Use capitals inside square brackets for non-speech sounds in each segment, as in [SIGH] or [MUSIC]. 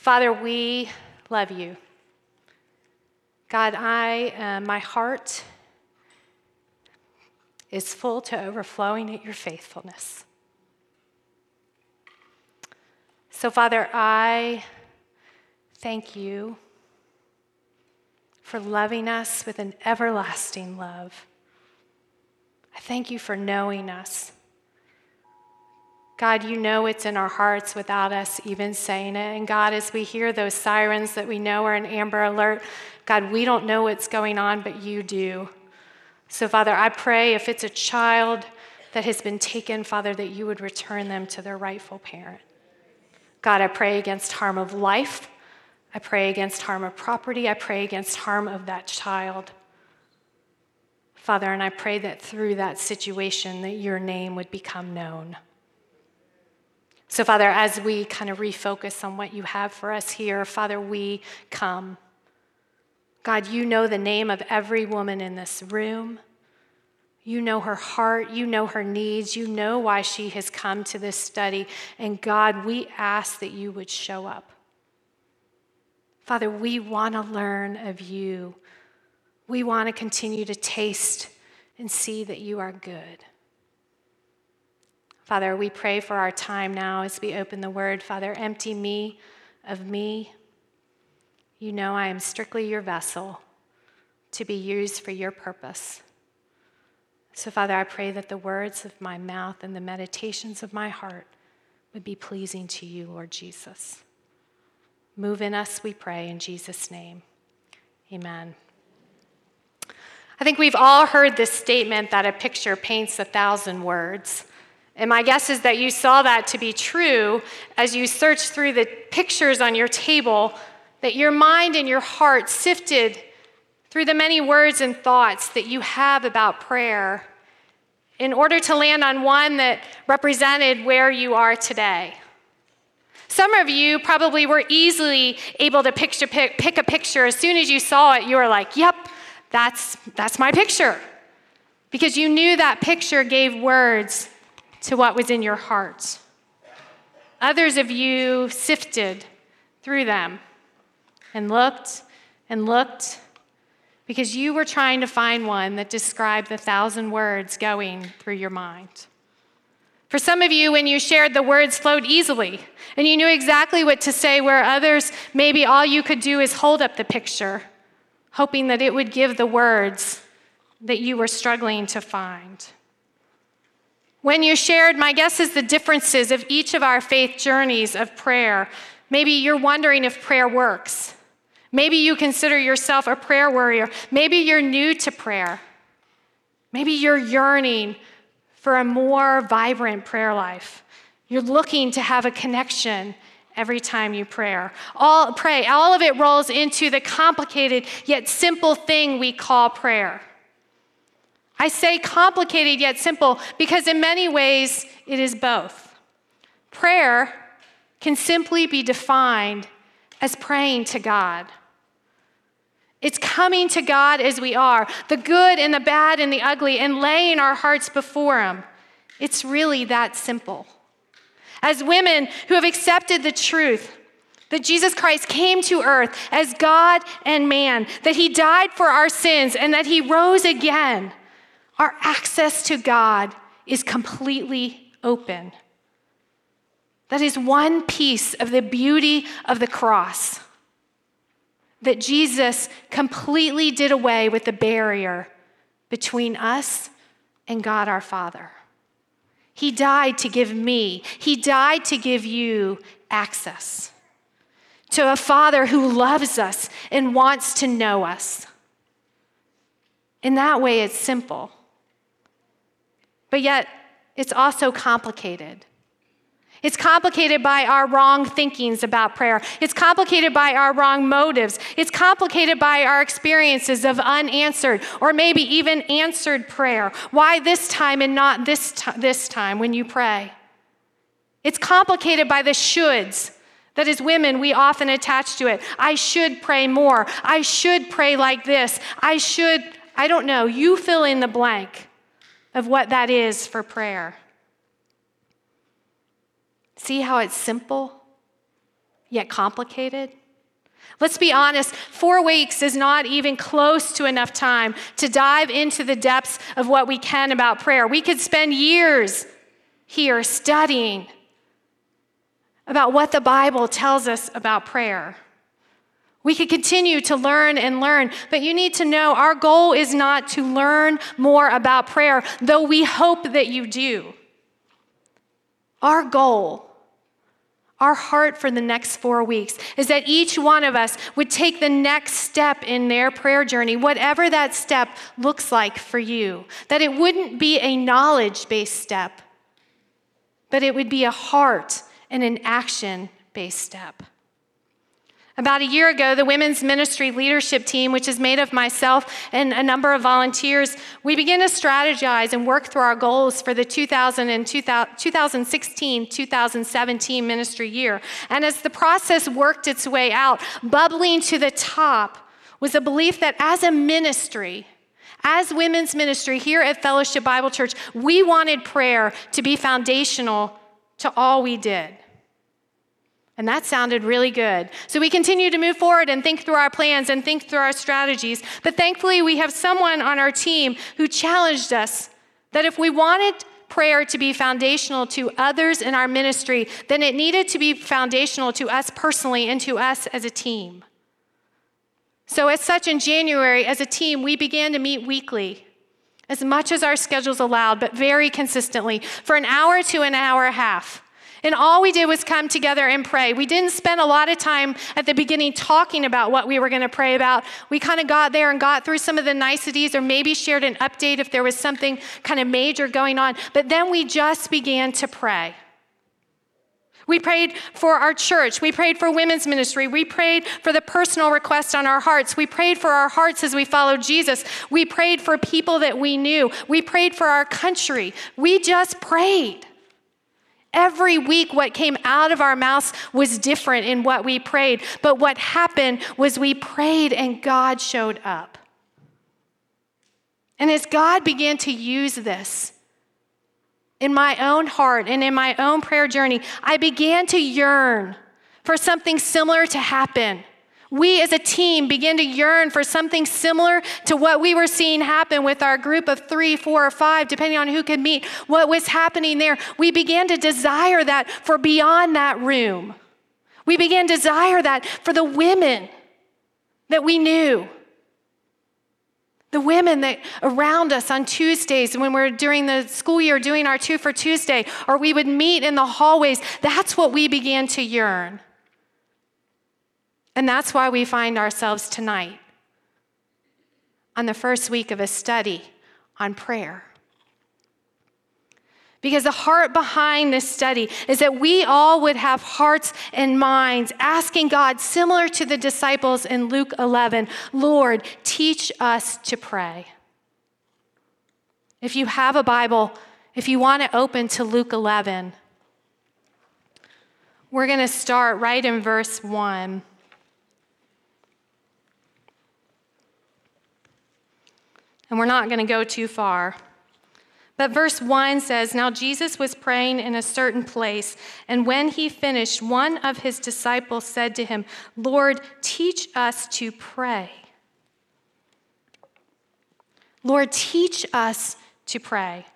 Father, we love you. God, I, uh, my heart is full to overflowing at your faithfulness. So, Father, I thank you for loving us with an everlasting love. I thank you for knowing us. God, you know it's in our hearts without us even saying it. And God, as we hear those sirens that we know are an amber alert, God, we don't know what's going on, but you do. So, Father, I pray if it's a child that has been taken, Father, that you would return them to their rightful parent. God, I pray against harm of life. I pray against harm of property. I pray against harm of that child. Father, and I pray that through that situation that your name would become known. So, Father, as we kind of refocus on what you have for us here, Father, we come. God, you know the name of every woman in this room. You know her heart. You know her needs. You know why she has come to this study. And God, we ask that you would show up. Father, we want to learn of you. We want to continue to taste and see that you are good. Father, we pray for our time now as we open the word. Father, empty me of me. You know I am strictly your vessel to be used for your purpose. So, Father, I pray that the words of my mouth and the meditations of my heart would be pleasing to you, Lord Jesus. Move in us, we pray, in Jesus' name. Amen. I think we've all heard this statement that a picture paints a thousand words. And my guess is that you saw that to be true as you searched through the pictures on your table, that your mind and your heart sifted through the many words and thoughts that you have about prayer in order to land on one that represented where you are today. Some of you probably were easily able to picture, pick, pick a picture. As soon as you saw it, you were like, yep, that's, that's my picture. Because you knew that picture gave words to what was in your heart. Others of you sifted through them and looked and looked because you were trying to find one that described the thousand words going through your mind. For some of you, when you shared, the words flowed easily, and you knew exactly what to say, where others, maybe all you could do is hold up the picture, hoping that it would give the words that you were struggling to find. When you shared, my guess is the differences of each of our faith journeys of prayer. Maybe you're wondering if prayer works. Maybe you consider yourself a prayer warrior. Maybe you're new to prayer. Maybe you're yearning for a more vibrant prayer life. You're looking to have a connection every time you pray. All pray. All of it rolls into the complicated yet simple thing we call prayer. I say complicated yet simple because, in many ways, it is both. Prayer can simply be defined as praying to God. It's coming to God as we are, the good and the bad and the ugly, and laying our hearts before Him. It's really that simple. As women who have accepted the truth that Jesus Christ came to earth as God and man, that He died for our sins, and that He rose again our access to God is completely open. That is one piece of the beauty of the cross. That Jesus completely did away with the barrier between us and God our Father. He died to give me, He died to give you access to a Father who loves us and wants to know us. In that way, it's simple. But yet, it's also complicated. It's complicated by our wrong thinkings about prayer. It's complicated by our wrong motives. It's complicated by our experiences of unanswered or maybe even answered prayer. Why this time and not this, t- this time when you pray? It's complicated by the shoulds that as women we often attach to it. I should pray more. I should pray like this. I should, I don't know, you fill in the blank of what that is for prayer. See how it's simple, yet complicated? Let's be honest, four weeks is not even close to enough time to dive into the depths of what we can about prayer. We could spend years here studying about what the Bible tells us about prayer. We could continue to learn and learn, but you need to know our goal is not to learn more about prayer, though we hope that you do. Our goal our heart for the next four weeks is that each one of us would take the next step in their prayer journey, whatever that step looks like for you. That it wouldn't be a knowledge based step, but it would be a heart and an action based step. About a year ago, the women's ministry leadership team, which is made of myself and a number of volunteers, we began to strategize and work through our goals for the 2016 2017 ministry year. And as the process worked its way out, bubbling to the top was a belief that as a ministry, as women's ministry here at Fellowship Bible Church, we wanted prayer to be foundational to all we did. And that sounded really good. So we continue to move forward and think through our plans and think through our strategies. But thankfully, we have someone on our team who challenged us that if we wanted prayer to be foundational to others in our ministry, then it needed to be foundational to us personally and to us as a team. So, as such, in January, as a team, we began to meet weekly, as much as our schedules allowed, but very consistently, for an hour to an hour and a half. And all we did was come together and pray. We didn't spend a lot of time at the beginning talking about what we were going to pray about. We kind of got there and got through some of the niceties, or maybe shared an update if there was something kind of major going on. But then we just began to pray. We prayed for our church. We prayed for women's ministry. We prayed for the personal request on our hearts. We prayed for our hearts as we followed Jesus. We prayed for people that we knew. We prayed for our country. We just prayed. Every week, what came out of our mouths was different in what we prayed. But what happened was we prayed and God showed up. And as God began to use this in my own heart and in my own prayer journey, I began to yearn for something similar to happen we as a team began to yearn for something similar to what we were seeing happen with our group of three, four, or five, depending on who could meet, what was happening there. We began to desire that for beyond that room. We began to desire that for the women that we knew. The women that around us on Tuesdays when we're during the school year doing our two for Tuesday, or we would meet in the hallways, that's what we began to yearn. And that's why we find ourselves tonight on the first week of a study on prayer. Because the heart behind this study is that we all would have hearts and minds asking God, similar to the disciples in Luke 11, Lord, teach us to pray. If you have a Bible, if you want to open to Luke 11, we're going to start right in verse 1. And we're not going to go too far. But verse 1 says Now Jesus was praying in a certain place, and when he finished, one of his disciples said to him, Lord, teach us to pray. Lord, teach us to pray.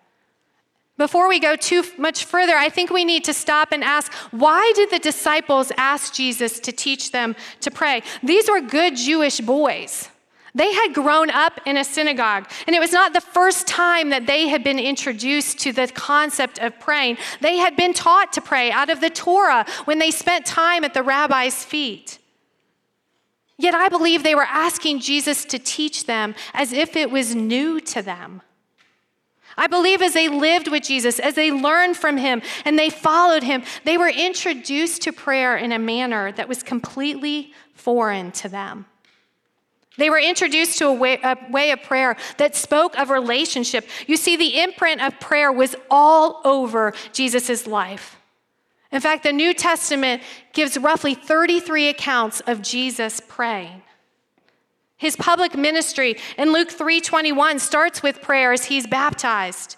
Before we go too much further, I think we need to stop and ask why did the disciples ask Jesus to teach them to pray? These were good Jewish boys. They had grown up in a synagogue, and it was not the first time that they had been introduced to the concept of praying. They had been taught to pray out of the Torah when they spent time at the rabbi's feet. Yet I believe they were asking Jesus to teach them as if it was new to them. I believe as they lived with Jesus, as they learned from him and they followed him, they were introduced to prayer in a manner that was completely foreign to them. They were introduced to a way, a way, of prayer that spoke of relationship. You see, the imprint of prayer was all over Jesus' life. In fact, the New Testament gives roughly 33 accounts of Jesus praying. His public ministry in Luke 3:21 starts with prayer as he's baptized.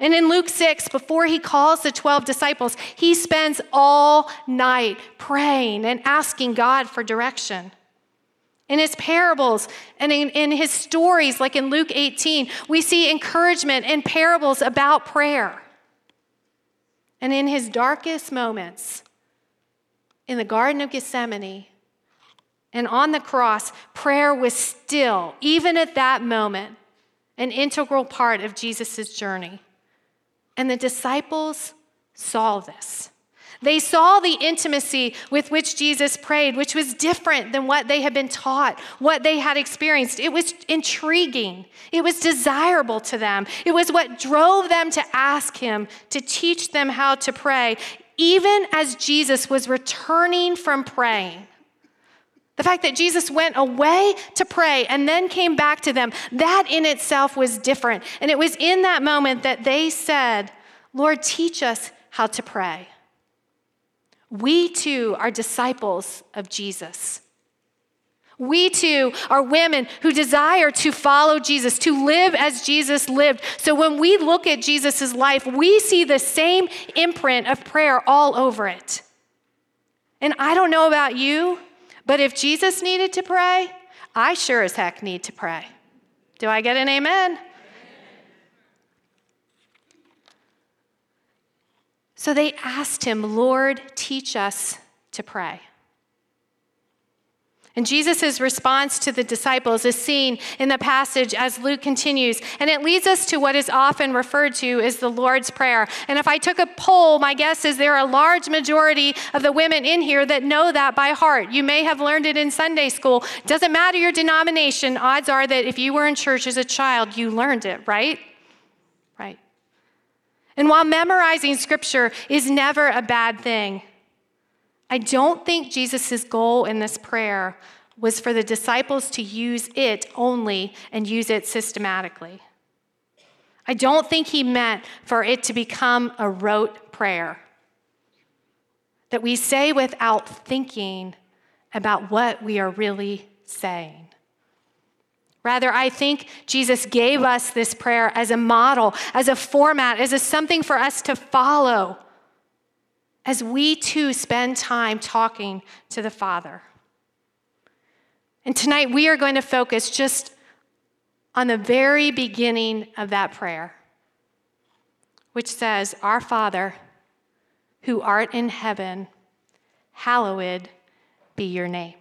And in Luke 6, before he calls the 12 disciples, he spends all night praying and asking God for direction. In his parables and in, in, his stories, like in Luke 18, we see encouragement in parables about prayer. And in his darkest moments, in the Garden of Gethsemane and on the cross, prayer was still, even at that moment, an integral part of Jesus' journey. And the disciples saw this. They saw the intimacy with which Jesus prayed, which was different than what they had been taught, what they had experienced. It was intriguing, it was desirable to them. It was what drove them to ask Him to teach them how to pray, even as Jesus was returning from praying. The fact that Jesus went away to pray and then came back to them, that in itself was different. And it was in that moment that they said, Lord, teach us how to pray. We too are disciples of Jesus. We too are women who desire to follow Jesus, to live as Jesus lived. So when we look at Jesus' life, we see the same imprint of prayer all over it. And I don't know about you, but if Jesus needed to pray, I sure as heck need to pray. Do I get an amen? So they asked him, Lord, teach us to pray. And Jesus' response to the disciples is seen in the passage as Luke continues. And it leads us to what is often referred to as the Lord's Prayer. And if I took a poll, my guess is there are a large majority of the women in here that know that by heart. You may have learned it in Sunday school. Doesn't matter your denomination, odds are that if you were in church as a child, you learned it, right? Right. And while memorizing scripture is never a bad thing, I don't think Jesus' goal in this prayer was for the disciples to use it only and use it systematically. I don't think he meant for it to become a rote prayer that we say without thinking about what we are really saying. Rather, I think Jesus gave us this prayer as a model, as a format, as a something for us to follow as we too spend time talking to the Father. And tonight we are going to focus just on the very beginning of that prayer, which says, Our Father, who art in heaven, hallowed be your name.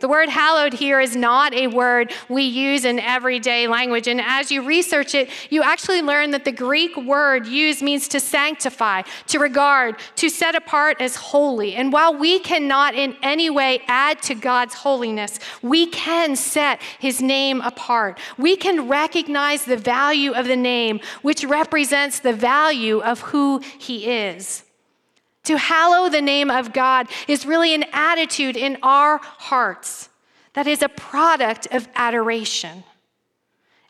The word hallowed here is not a word we use in everyday language. And as you research it, you actually learn that the Greek word used means to sanctify, to regard, to set apart as holy. And while we cannot in any way add to God's holiness, we can set his name apart. We can recognize the value of the name, which represents the value of who he is. To hallow the name of God is really an attitude in our hearts that is a product of adoration.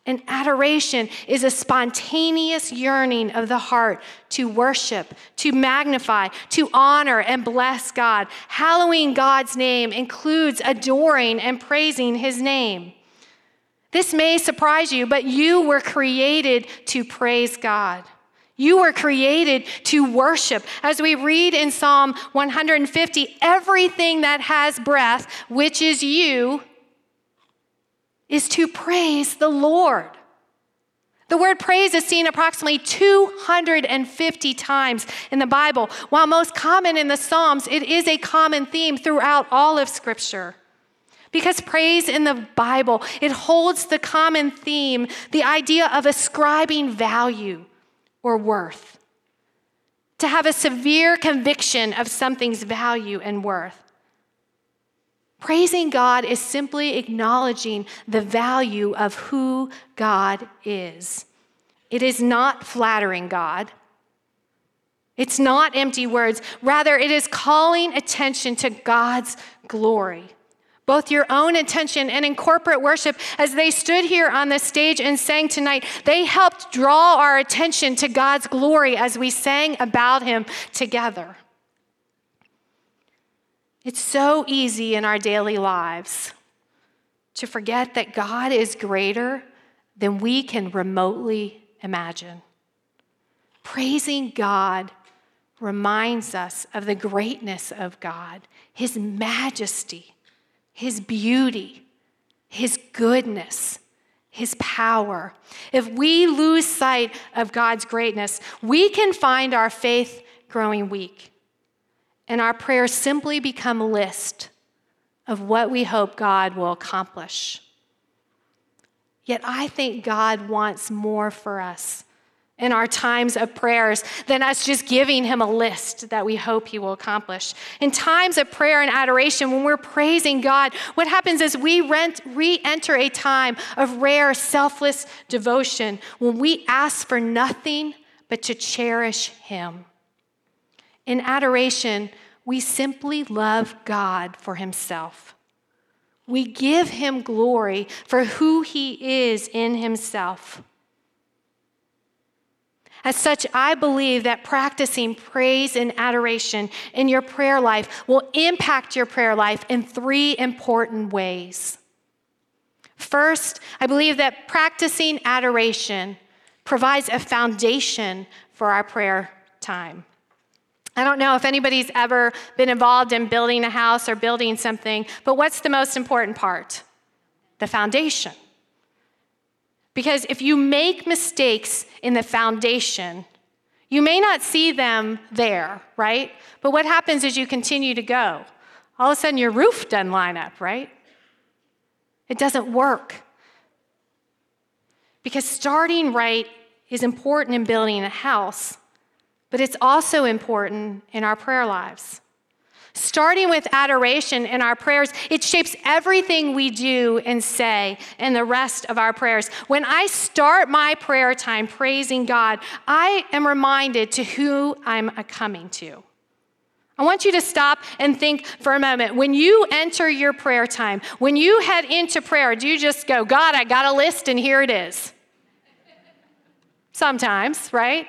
And adoration is a spontaneous yearning of the heart to worship, to magnify, to honor, and bless God. Hallowing God's name includes adoring and praising his name. This may surprise you, but you were created to praise God. You were created to worship. As we read in Psalm 150, everything that has breath, which is you, is to praise the Lord. The word praise is seen approximately 250 times in the Bible. While most common in the Psalms, it is a common theme throughout all of Scripture. Because praise in the Bible, it holds the common theme, the idea of ascribing value or worth, to have a severe conviction of something's value and worth. Praising God is simply acknowledging the value of who God is. It is not flattering God. It's not empty words. Rather, it is calling attention to God's glory both your own attention and in corporate worship, as they stood here on the stage and sang tonight, they helped draw our attention to God's glory as we sang about Him together. It's so easy in our daily lives to forget that God is greater than we can remotely imagine. Praising God reminds us of the greatness of God, His majesty, His beauty, His goodness, His power. If we lose sight of God's greatness, we can find our faith growing weak, and our prayers simply become a list of what we hope God will accomplish. Yet I think God wants more for us in our times of prayers than us just giving him a list that we hope he will accomplish. In times of prayer and adoration, when we're praising God, what happens is we re enter a time of rare, selfless devotion when we ask for nothing but to cherish him. In adoration, we simply love God for himself. We give him glory for who he is in himself. As such, I believe that practicing praise and adoration in your prayer life will impact your prayer life in three important ways. First, I believe that practicing adoration provides a foundation for our prayer time. I don't know if anybody's ever been involved in building a house or building something, but what's the most important part? The foundation. Because if you make mistakes in the foundation, you may not see them there, right? But what happens is you continue to go. All of a sudden, your roof doesn't line up, right? It doesn't work. Because starting right is important in building a house, but it's also important in our prayer lives. Starting with adoration in our prayers, it shapes everything we do and say in the rest of our prayers. When I start my prayer time praising God, I am reminded to who I'm coming to. I want you to stop and think for a moment. When you enter your prayer time, when you head into prayer, do you just go, God, I got a list and here it is? Sometimes, right?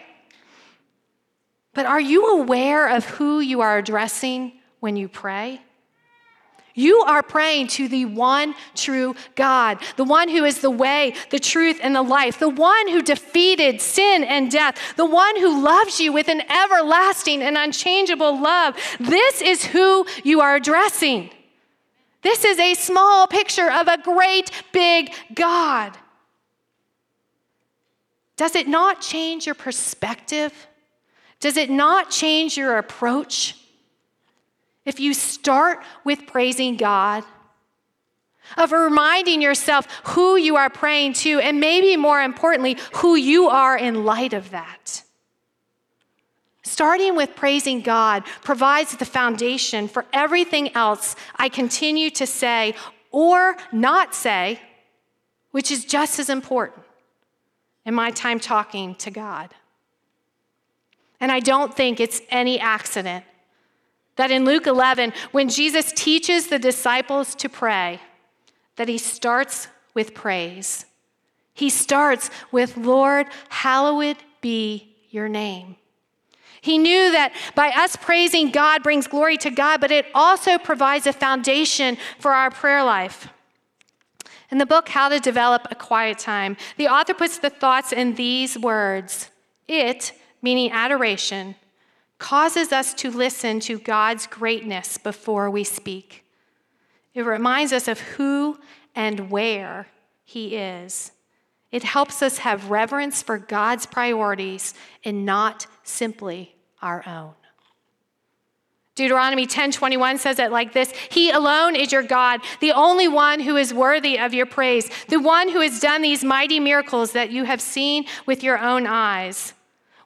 But are you aware of who you are addressing when you pray? You are praying to the one true God, the one who is the way, the truth, and the life, the one who defeated sin and death, the one who loves you with an everlasting and unchangeable love. This is who you are addressing. This is a small picture of a great big God. Does it not change your perspective? Does it not change your approach? If you start with praising God, of reminding yourself who you are praying to, and maybe more importantly, who you are in light of that. Starting with praising God provides the foundation for everything else I continue to say or not say, which is just as important in my time talking to God. And I don't think it's any accident that in Luke 11, when Jesus teaches the disciples to pray, that he starts with praise. He starts with, Lord, hallowed be your name. He knew that by us praising God brings glory to God, but it also provides a foundation for our prayer life. In the book, How to Develop a Quiet Time, the author puts the thoughts in these words It, meaning adoration, causes us to listen to God's greatness before we speak. It reminds us of who and where He is. It helps us have reverence for God's priorities and not simply our own. Deuteronomy 10:21 says it like this, "He alone is your God, the only one who is worthy of your praise, the one who has done these mighty miracles that you have seen with your own eyes."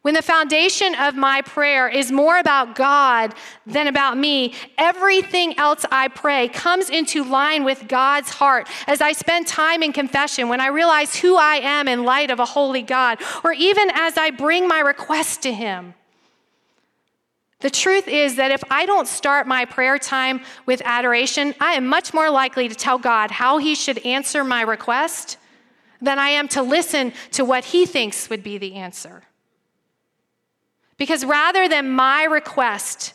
When the foundation of my prayer is more about God than about me, everything else I pray comes into line with God's heart. As I spend time in confession, when I realize who I am in light of a holy God, or even as I bring my request to Him. The truth is that if I don't start my prayer time with adoration, I am much more likely to tell God how He should answer my request than I am to listen to what He thinks would be the answer. Because rather than my request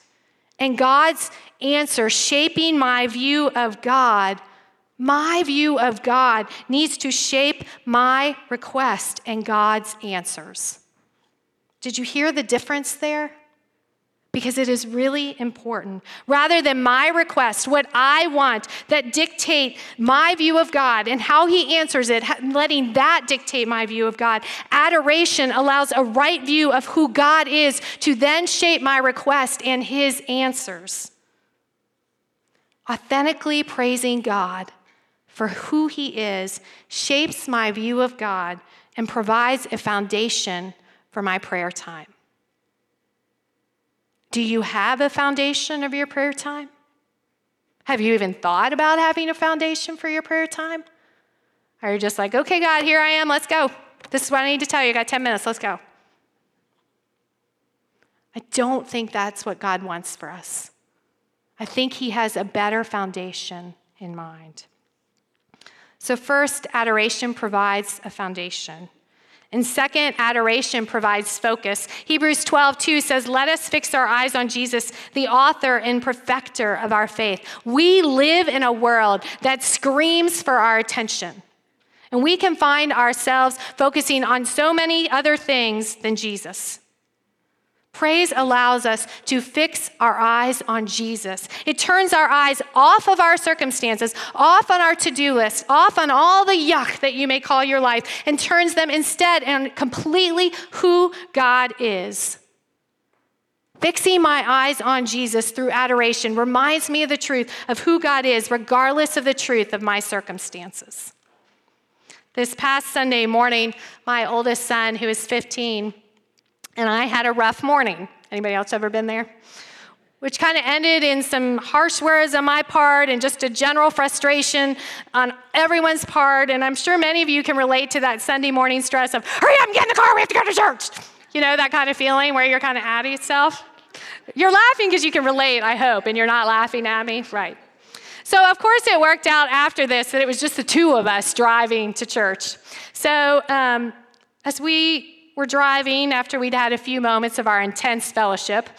and God's answer shaping my view of God, my view of God needs to shape my request and God's answers. Did you hear the difference there? Because it is really important. Rather than my request, what I want that dictate my view of God and how he answers it, letting that dictate my view of God, adoration allows a right view of who God is to then shape my request and his answers. Authentically praising God for who he is shapes my view of God and provides a foundation for my prayer time. Do you have a foundation of your prayer time? Have you even thought about having a foundation for your prayer time? Are you just like, okay, God, here I am, let's go. This is what I need to tell you. I got 10 minutes, let's go. I don't think that's what God wants for us. I think He has a better foundation in mind. So, first, adoration provides a foundation. And second, adoration provides focus. Hebrews 12, 2 says, Let us fix our eyes on Jesus, the author and perfecter of our faith. We live in a world that screams for our attention. And we can find ourselves focusing on so many other things than Jesus. Praise allows us to fix our eyes on Jesus. It turns our eyes off of our circumstances, off on our to do list, off on all the yuck that you may call your life, and turns them instead on completely who God is. Fixing my eyes on Jesus through adoration reminds me of the truth of who God is, regardless of the truth of my circumstances. This past Sunday morning, my oldest son, who is 15, and I had a rough morning. Anybody else ever been there? Which kind of ended in some harsh words on my part and just a general frustration on everyone's part. And I'm sure many of you can relate to that Sunday morning stress of, hurry up get in the car, we have to go to church. You know, that kind of feeling where you're kind of at yourself. You're laughing because you can relate, I hope, and you're not laughing at me. Right. So, of course, it worked out after this that it was just the two of us driving to church. So, um, as we were driving after we'd had a few moments of our intense fellowship.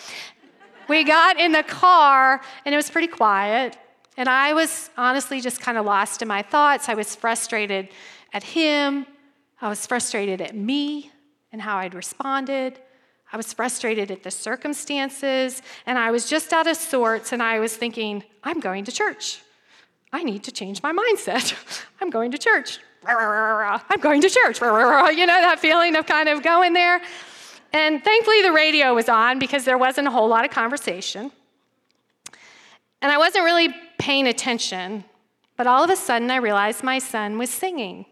We got in the car and it was pretty quiet. And I was honestly just kind of lost in my thoughts. I was frustrated at him. I was frustrated at me and how I'd responded. I was frustrated at the circumstances. And I was just out of sorts. And I was thinking, I'm going to church. I need to change my mindset. [LAUGHS] I'm going to church. I'm going to church. You know, that feeling of kind of going there. And thankfully, the radio was on because there wasn't a whole lot of conversation. And I wasn't really paying attention, but all of a sudden, I realized my son was singing.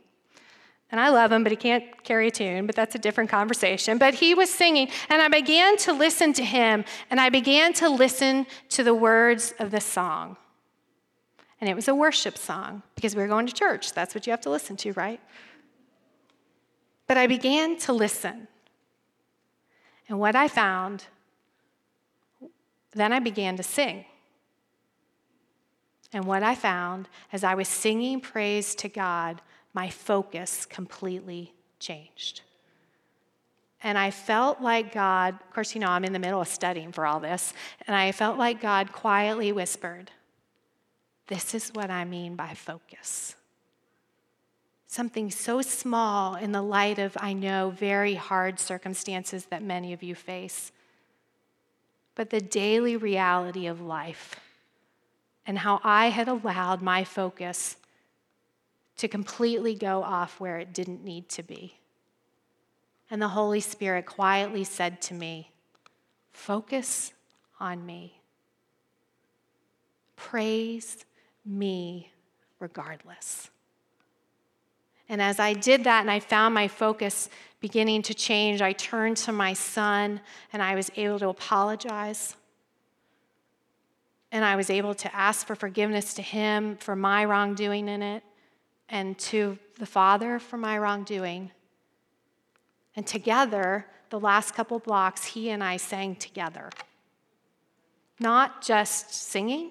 And I love him, but he can't carry a tune, but that's a different conversation. But he was singing, and I began to listen to him, and I began to listen to the words of the song. And it was a worship song because we were going to church. That's what you have to listen to, right? But I began to listen. And what I found, then I began to sing. And what I found as I was singing praise to God, my focus completely changed. And I felt like God, of course, you know, I'm in the middle of studying for all this, and I felt like God quietly whispered, this is what I mean by focus. Something so small in the light of, I know, very hard circumstances that many of you face, but the daily reality of life and how I had allowed my focus to completely go off where it didn't need to be. And the Holy Spirit quietly said to me, Focus on me. Praise me regardless. And as I did that and I found my focus beginning to change, I turned to my son and I was able to apologize. And I was able to ask for forgiveness to him for my wrongdoing in it and to the Father for my wrongdoing. And together, the last couple blocks, he and I sang together. Not just singing,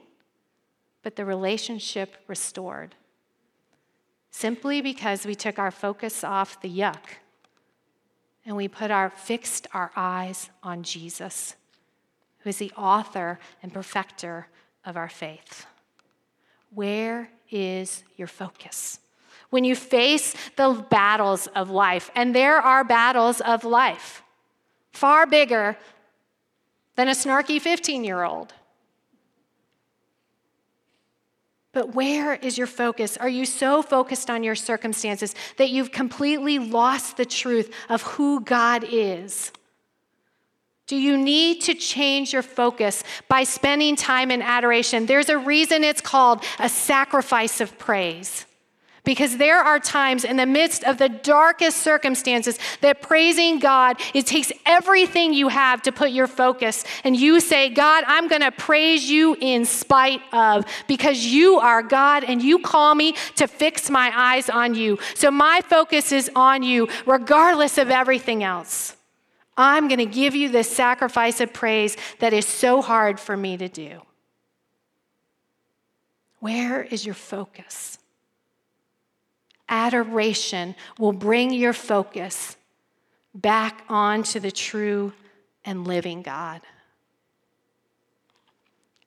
but the relationship restored. Simply because we took our focus off the yuck and we put our fixed our eyes on Jesus, who is the author and perfecter of our faith. Where is your focus? When you face the battles of life, and there are battles of life, far bigger than a snarky 15 year old. But where is your focus? Are you so focused on your circumstances that you've completely lost the truth of who God is? Do you need to change your focus by spending time in adoration? There's a reason it's called a sacrifice of praise. Because there are times in the midst of the darkest circumstances that praising God, it takes everything you have to put your focus. And you say, God, I'm going to praise you in spite of, because you are God and you call me to fix my eyes on you. So my focus is on you, regardless of everything else. I'm going to give you this sacrifice of praise that is so hard for me to do. Where is your focus? Adoration will bring your focus back onto the true and living God.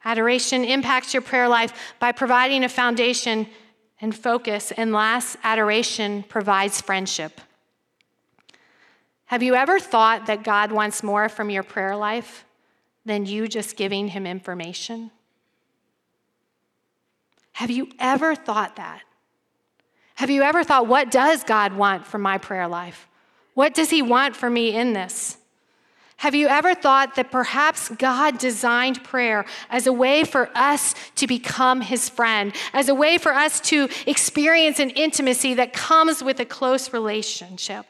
Adoration impacts your prayer life by providing a foundation and focus, and last, adoration provides friendship. Have you ever thought that God wants more from your prayer life than you just giving him information? Have you ever thought that? Have you ever thought, what does God want from my prayer life? What does He want for me in this? Have you ever thought that perhaps God designed prayer as a way for us to become His friend, as a way for us to experience an intimacy that comes with a close relationship?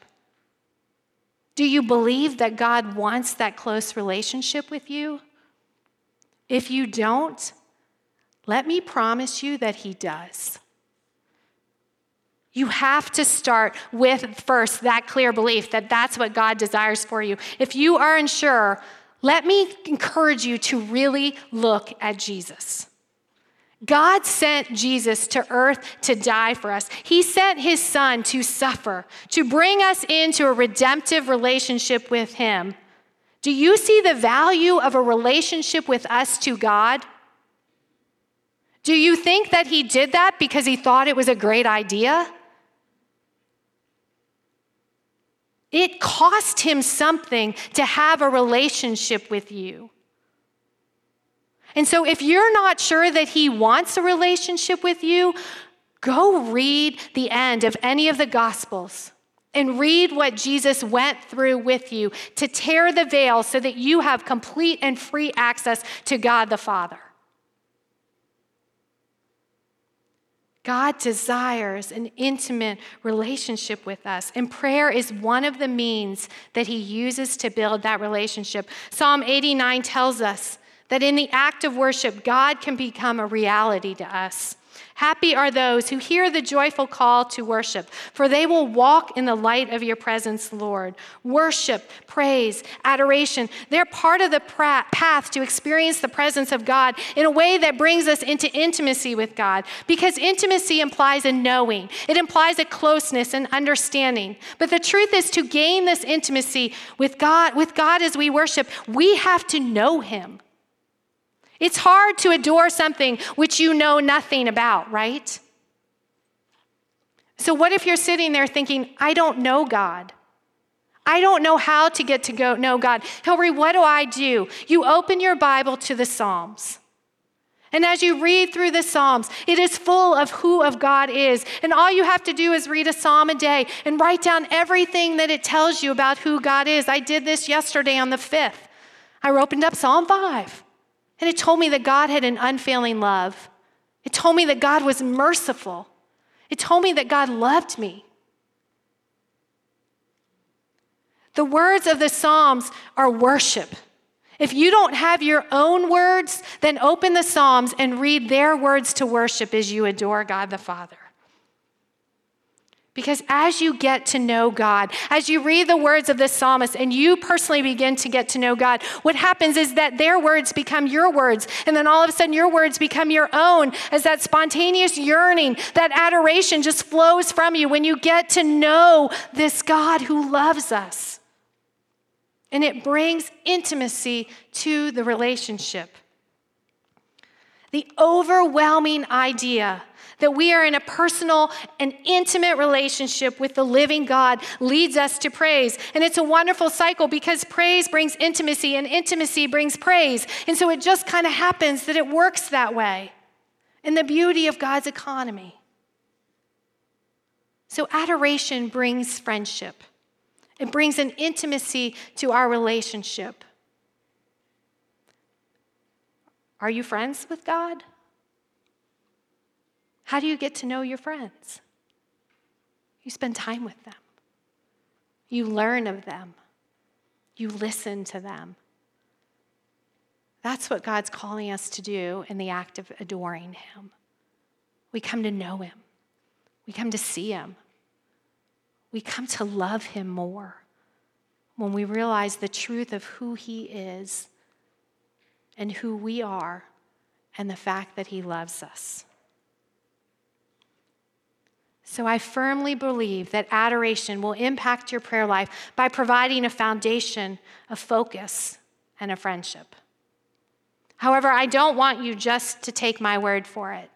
Do you believe that God wants that close relationship with you? If you don't, let me promise you that He does. You have to start with first that clear belief that that's what God desires for you. If you are unsure, let me encourage you to really look at Jesus. God sent Jesus to earth to die for us. He sent his son to suffer, to bring us into a redemptive relationship with him. Do you see the value of a relationship with us to God? Do you think that he did that because he thought it was a great idea? It cost him something to have a relationship with you. And so, if you're not sure that he wants a relationship with you, go read the end of any of the Gospels and read what Jesus went through with you to tear the veil so that you have complete and free access to God the Father. God desires an intimate relationship with us, and prayer is one of the means that He uses to build that relationship. Psalm 89 tells us that in the act of worship, God can become a reality to us. Happy are those who hear the joyful call to worship, for they will walk in the light of your presence, Lord. Worship, praise, adoration, they're part of the path to experience the presence of God in a way that brings us into intimacy with God. Because intimacy implies a knowing, it implies a closeness and understanding. But the truth is to gain this intimacy with God, with God as we worship, we have to know Him. It's hard to adore something which you know nothing about, right? So, what if you're sitting there thinking, I don't know God? I don't know how to get to go know God. Hillary, what do I do? You open your Bible to the Psalms. And as you read through the Psalms, it is full of who of God is. And all you have to do is read a psalm a day and write down everything that it tells you about who God is. I did this yesterday on the 5th. I opened up Psalm 5. And it told me that God had an unfailing love. It told me that God was merciful. It told me that God loved me. The words of the Psalms are worship. If you don't have your own words, then open the Psalms and read their words to worship as you adore God the Father. Because as you get to know God, as you read the words of the psalmist and you personally begin to get to know God, what happens is that their words become your words. And then all of a sudden, your words become your own as that spontaneous yearning, that adoration just flows from you when you get to know this God who loves us. And it brings intimacy to the relationship. The overwhelming idea that we are in a personal and intimate relationship with the living God leads us to praise. And it's a wonderful cycle because praise brings intimacy and intimacy brings praise. And so it just kind of happens that it works that way. And the beauty of God's economy. So adoration brings friendship. It brings an intimacy to our relationship. Are you friends with God? How do you get to know your friends? You spend time with them, you learn of them, you listen to them. That's what God's calling us to do in the act of adoring Him. We come to know Him, we come to see Him, we come to love Him more when we realize the truth of who He is and who we are and the fact that He loves us. So I firmly believe that adoration will impact your prayer life by providing a foundation of focus and a friendship. However, I don't want you just to take my word for it,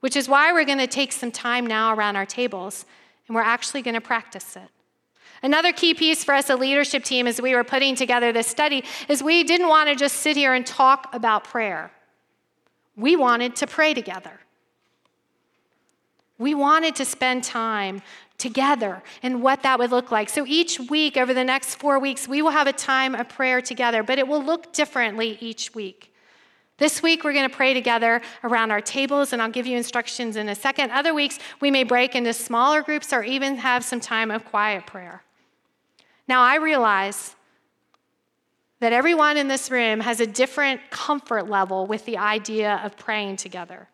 which is why we're going to take some time now around our tables and we're actually going to practice it. Another key piece for us, a leadership team, as we were putting together this study, is we didn't want to just sit here and talk about prayer. We wanted to pray together. We wanted to spend time together and what that would look like. So each week, over the next four weeks, we will have a time of prayer together, but it will look differently each week. This week, we're going to pray together around our tables, and I'll give you instructions in a second. Other weeks, we may break into smaller groups or even have some time of quiet prayer. Now, I realize that everyone in this room has a different comfort level with the idea of praying together.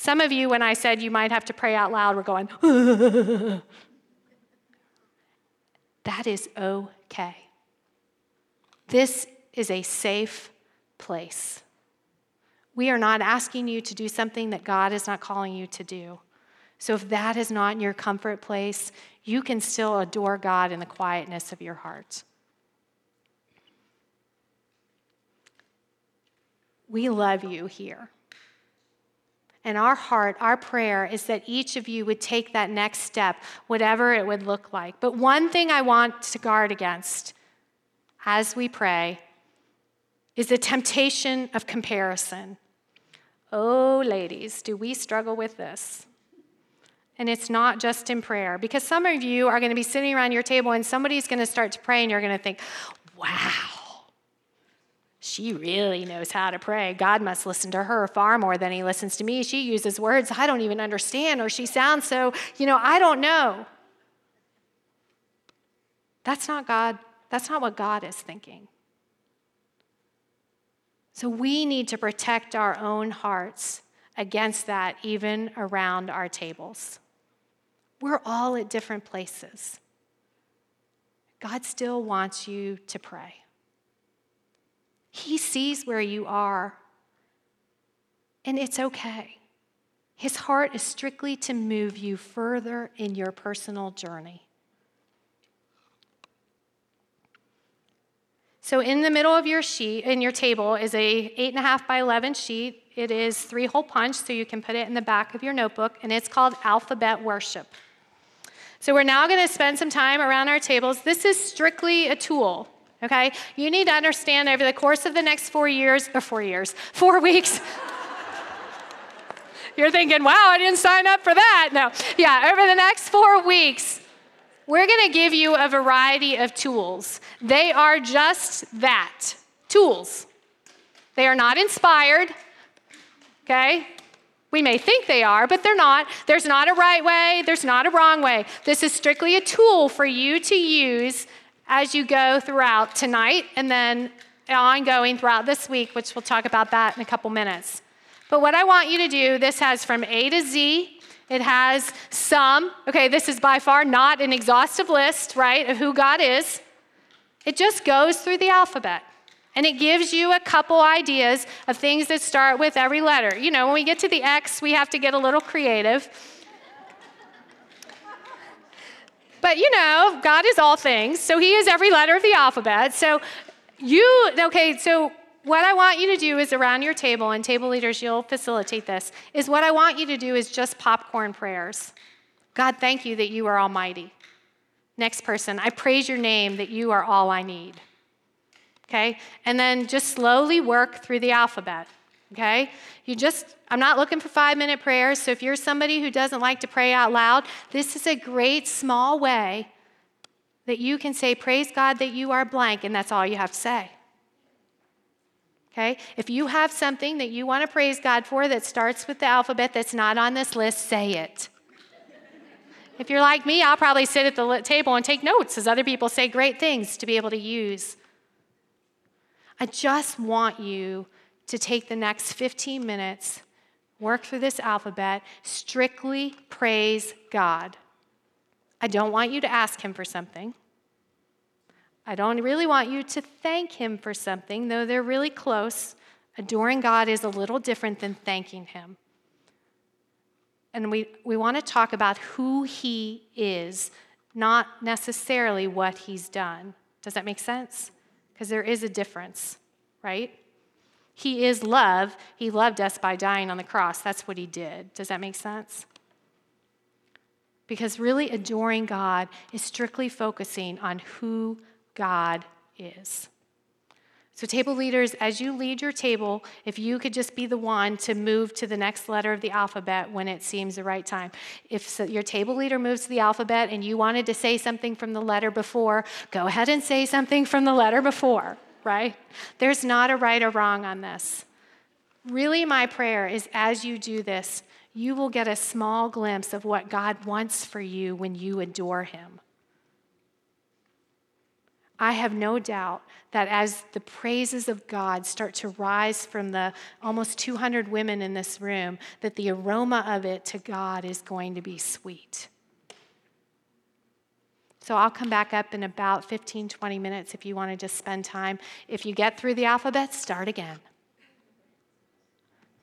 Some of you, when I said you might have to pray out loud, were going, [LAUGHS] that is okay. This is a safe place. We are not asking you to do something that God is not calling you to do. So if that is not your comfort place, you can still adore God in the quietness of your heart. We love you here. And our heart, our prayer is that each of you would take that next step, whatever it would look like. But one thing I want to guard against as we pray is the temptation of comparison. Oh, ladies, do we struggle with this? And it's not just in prayer, because some of you are going to be sitting around your table and somebody's going to start to pray, and you're going to think, wow, she really knows how to pray. God must listen to her far more than he listens to me. She uses words I don't even understand, or she sounds so, you know, I don't know. That's not God. That's not what God is thinking. So we need to protect our own hearts against that, even around our tables. We're all at different places. God still wants you to pray. He sees where you are, and it's okay. His heart is strictly to move you further in your personal journey. So, in the middle of your sheet, in your table, is a eight and a half by eleven sheet. It is three hole punch, so you can put it in the back of your notebook, and it's called Alphabet Worship. So, we're now going to spend some time around our tables. This is strictly a tool okay? You need to understand over the course of the next four years, or four years, four weeks. [LAUGHS] You're thinking, wow, I didn't sign up for that. No. Yeah, over the next four weeks, we're to give you a variety of tools. They are just that tools. They are not inspired, okay? We may think they are, but they're not. There's not a right way, there's not a wrong way. This is strictly a tool for you to use as you go throughout tonight and then ongoing throughout this week, which we'll talk about that in a couple minutes. But what I want you to do, this has from A to Z. It has some, okay, this is by far not an exhaustive list, right, of who God is. It just goes through the alphabet. And it gives you a couple ideas of things that start with every letter. You know, when we get to the X, we have to get a little creative. But you know, God is all things, so He is every letter of the alphabet. So you, okay, so what I want you to do is around your table, and table leaders, you'll facilitate this, is what I want you to do is just popcorn prayers. God, thank you that you are almighty. Next person, I praise your name that you are all I need. Okay? And then just slowly work through the alphabet. Okay? You just, I'm not looking for five minute prayers. So if you're somebody who doesn't like to pray out loud, this is a great small way that you can say, Praise God that you are blank, and that's all you have to say. Okay? If you have something that you want to praise God for that starts with the alphabet that's not on this list, say it. if you're like me, I'll probably sit at the table and take notes as other people say great things to be able to use. I just want you to take the next 15 minutes, work through this alphabet, strictly praise God. I don't want you to ask Him for something. I don't really want you to thank Him for something, though they're really close. Adoring God is a little different than thanking Him. And we, we want to talk about who He is, not necessarily what He's done. Does that make sense? Because there is a difference, right? He is love. He loved us by dying on the cross. That's what He did. Does that make sense? Because really adoring God is strictly focusing on who God is. So, table leaders, as you lead your table, if you could just be the one to move to the next letter of the alphabet when it seems the right time. If your table leader moves to the alphabet and you wanted to say something from the letter before, go ahead and say something from the letter before, right? There's not a right or wrong on this. Really, my prayer is as you do this, you will get a small glimpse of what God wants for you when you adore Him. I have no doubt that as the praises of God start to rise from the almost 200 women in this room, that the aroma of it to God is going to be sweet. So I'll come back up in about 15, 20 minutes if you want to just spend time. If you get through the alphabet, start again.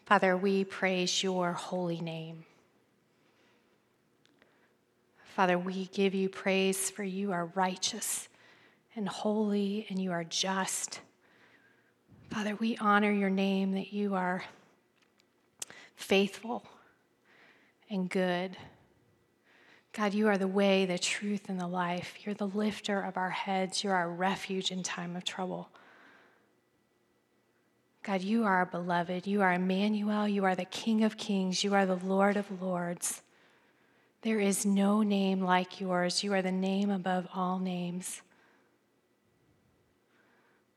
Father, we praise your holy name. Father, we give you praise for you are righteous and holy and you are just. Father, we honor your name that you are faithful and good. God, you are the way, the truth, and the life. You're the lifter of our heads. You're our refuge in time of trouble. God, you are our beloved. You are Emmanuel. You are the King of kings. You are the Lord of lords. There is no name like yours. You are the name above all names.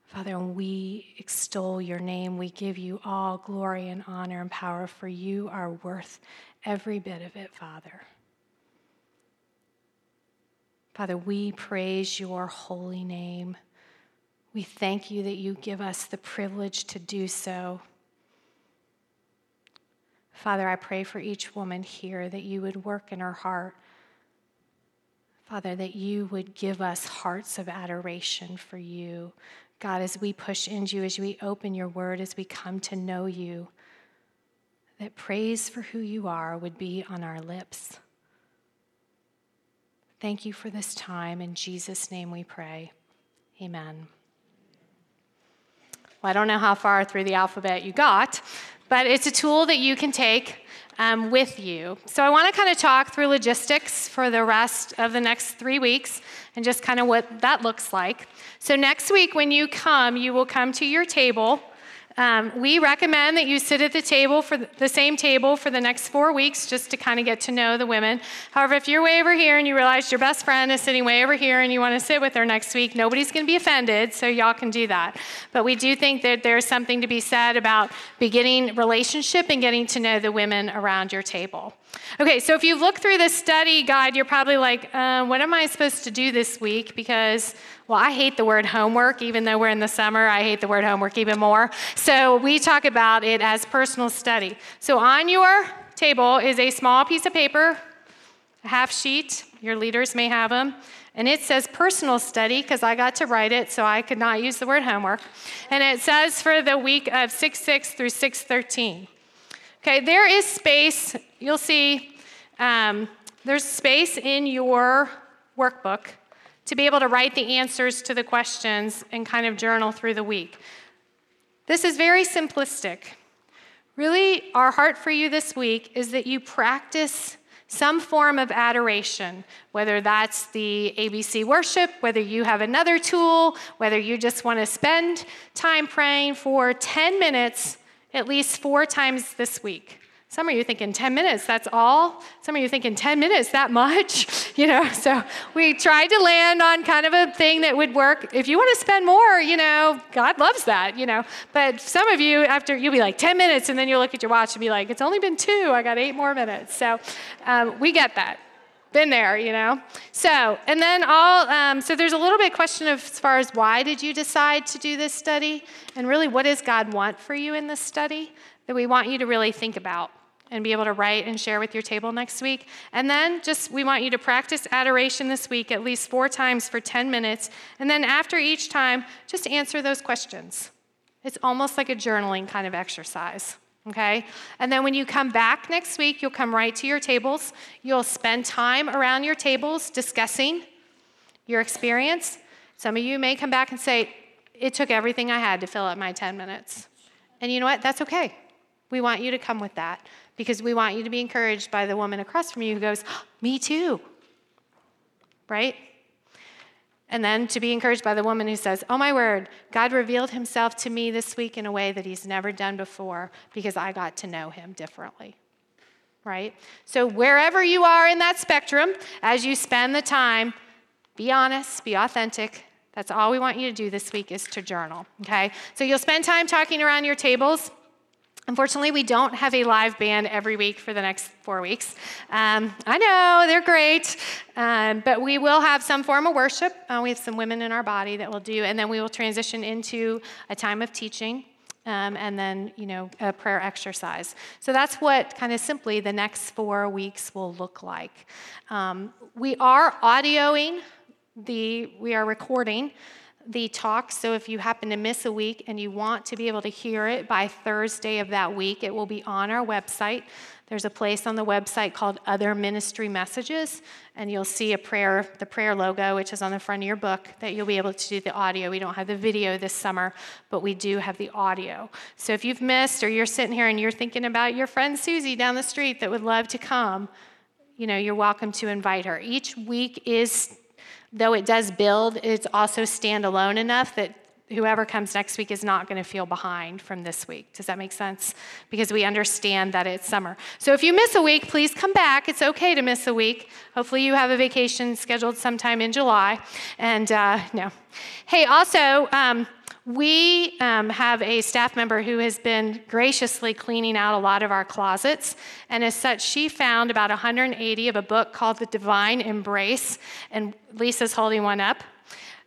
Father, we extol your name. We give you all glory and honor and power, for you are worth every bit of it, Father. Father, we praise your holy name. We thank you that you give us the privilege to do so. Father, I pray for each woman here that you would work in her heart. Father, that you would give us hearts of adoration for you, God, as we push into you, as we open your word, as we come to know you, that praise for who you are would be on our lips. Thank you for this time. In Jesus' name we pray. Amen. Well, I don't know how far through the alphabet you got, but it's a tool that you can take um, with you. So I want to kind of talk through logistics for the rest of the next three weeks and just kind of what that looks like. So next week, when you come, you will come to your table um, we recommend that you sit at the table for the same table for the next four weeks just to kind of get to know the women. However, if you're way over here and you realize your best friend is sitting way over here and you want to sit with her next week, nobody's going to be offended, so y'all can do that. But we do think that there's something to be said about beginning relationship and getting to know the women around your table. Okay, so if you look through the study guide, you're probably like, uh, what am I supposed to do this week? Because well, I hate the word homework, even though we're in the summer, I hate the word homework even more. So we talk about it as personal study. So on your table is a small piece of paper, a half sheet. Your leaders may have them. And it says personal study because I got to write it, so I could not use the word homework. And it says for the week of 6 6 through 6 13. Okay, there is space. You'll see um, there's space in your workbook to be able to write the answers to the questions and kind of journal through the week. This is very simplistic. Really, our heart for you this week is that you practice some form of adoration, whether that's the ABC worship, whether you have another tool, whether you just want to spend time praying for 10 minutes at least four times this week. Some of you thinking 10 minutes, that's all. Some of you thinking 10 minutes, that much. [LAUGHS] You know, so we tried to land on kind of a thing that would work. If you want to spend more, you know, God loves that, you know. But some of you, after you'll be like 10 minutes, and then you'll look at your watch and be like, it's only been two, I got eight more minutes. So um, we get that. Been there, you know. So, and then all, um, so there's a little bit question of as far as why did you decide to do this study, and really what does God want for you in this study that we want you to really think about and be able to write and share with your table next week. And then just we want you to practice adoration this week at least four times for 10 minutes. And then after each time, just answer those questions. It's almost like a journaling kind of exercise. Okay? And then when you come back next week, you'll come right to your tables. You'll spend time around your tables discussing your experience. Some of you may come back and say, It took everything I had to fill up my 10 minutes. And you know what? That's okay. We want you to come with that because we want you to be encouraged by the woman across from you who goes, Me too. Right? And then to be encouraged by the woman who says, Oh my word, God revealed himself to me this week in a way that he's never done before because I got to know him differently. Right? So, wherever you are in that spectrum, as you spend the time, be honest, be authentic. That's all we want you to do this week is to journal. Okay? So, you'll spend time talking around your tables. Unfortunately, we don't have a live band every week for the next four weeks. Um, I know, they're great, um, but we will have some form of worship. Uh, we have some women in our body that will do, and then we will transition into a time of teaching. Um, and then, you know, a prayer exercise. So that's what kind of simply the next four weeks will look like. Um, we are audioing the, we are recording the talk. So if you happen to miss a week and you want to be able to hear it by Thursday of that week, it will be on our website. There's a place on the website called Other Ministry Messages, and you'll see a prayer, the prayer logo, which is on the front of your book, that you'll be able to do the audio. We don't have the video this summer, but we do have the audio. So if you've missed or you're sitting here and you're thinking about your friend Susie down the street that would love to come, you know, you're welcome to invite her. Each week is though it does build, it's also standalone enough that whoever comes next week is not going to feel behind from this week. Does that make sense? Because we understand that it's summer. So if you miss a week, please come back. It's okay to miss a week. Hopefully, you have a vacation scheduled sometime in July. And uh, no. Hey, also, um, we um, have a staff member who has been graciously cleaning out a lot of our closets. And as such, she found about 180 of a book called The Divine Embrace. And Lisa's holding one up.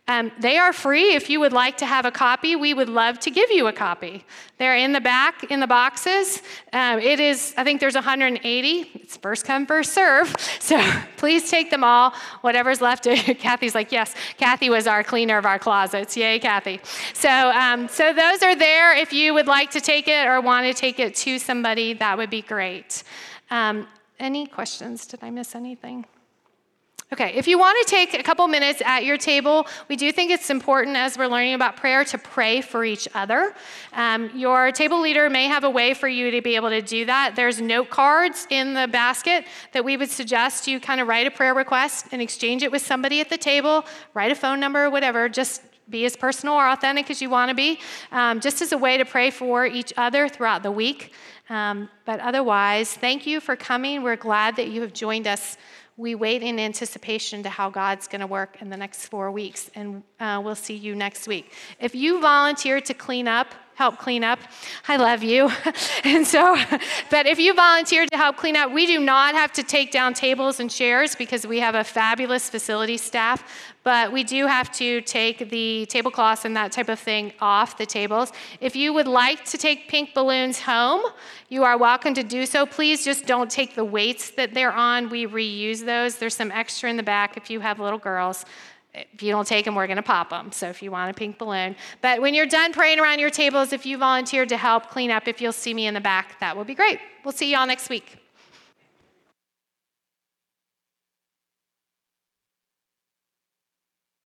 Um, they are free. If you would like to have a copy, we would love to give you a copy. They're in the back in the boxes. Um, it is, I think there's 180. It's first come, first serve. [LAUGHS] So [LAUGHS] please take them all. Whatever's left. [LAUGHS] Kathy's like, yes. Kathy was our cleaner of our closets. Yay, Kathy. So, um, so those are there. If you would like to take it or want to take it to somebody, that would be great. Um, any questions? Did I miss anything? Okay, if you want to take a couple minutes at your table, we do think it's important as we're learning about prayer to pray for each other. Um, your table leader may have a way for you to be able to do that. There's note cards in the basket that we would suggest you kind of write a prayer request and exchange it with somebody at the table, write a phone number or whatever, just be as personal or authentic as you want to be, um, just as a way to pray for each other throughout the week. Um, but otherwise, thank you for coming. We're glad that you have joined us we wait in anticipation to how God's going to work in the next four weeks, and uh, we'll see you next week. If you volunteer to clean up, help clean up, I love you. [LAUGHS] and so, [LAUGHS] but if you volunteer to help clean up, we do not have to take down tables and chairs because we have a fabulous facility staff but we do have to take the tablecloths and that type of thing off the tables. If you would like to take pink balloons home, you are welcome to do so. Please just don't take the weights that they're on. We reuse those. There's some extra in the back if you have little girls. If you don't take them, we're going to pop them. So if you want a pink balloon. But when you're done praying around your tables, if you volunteered to help clean up, if you'll see me in the back, that would be great. We'll see you all next week.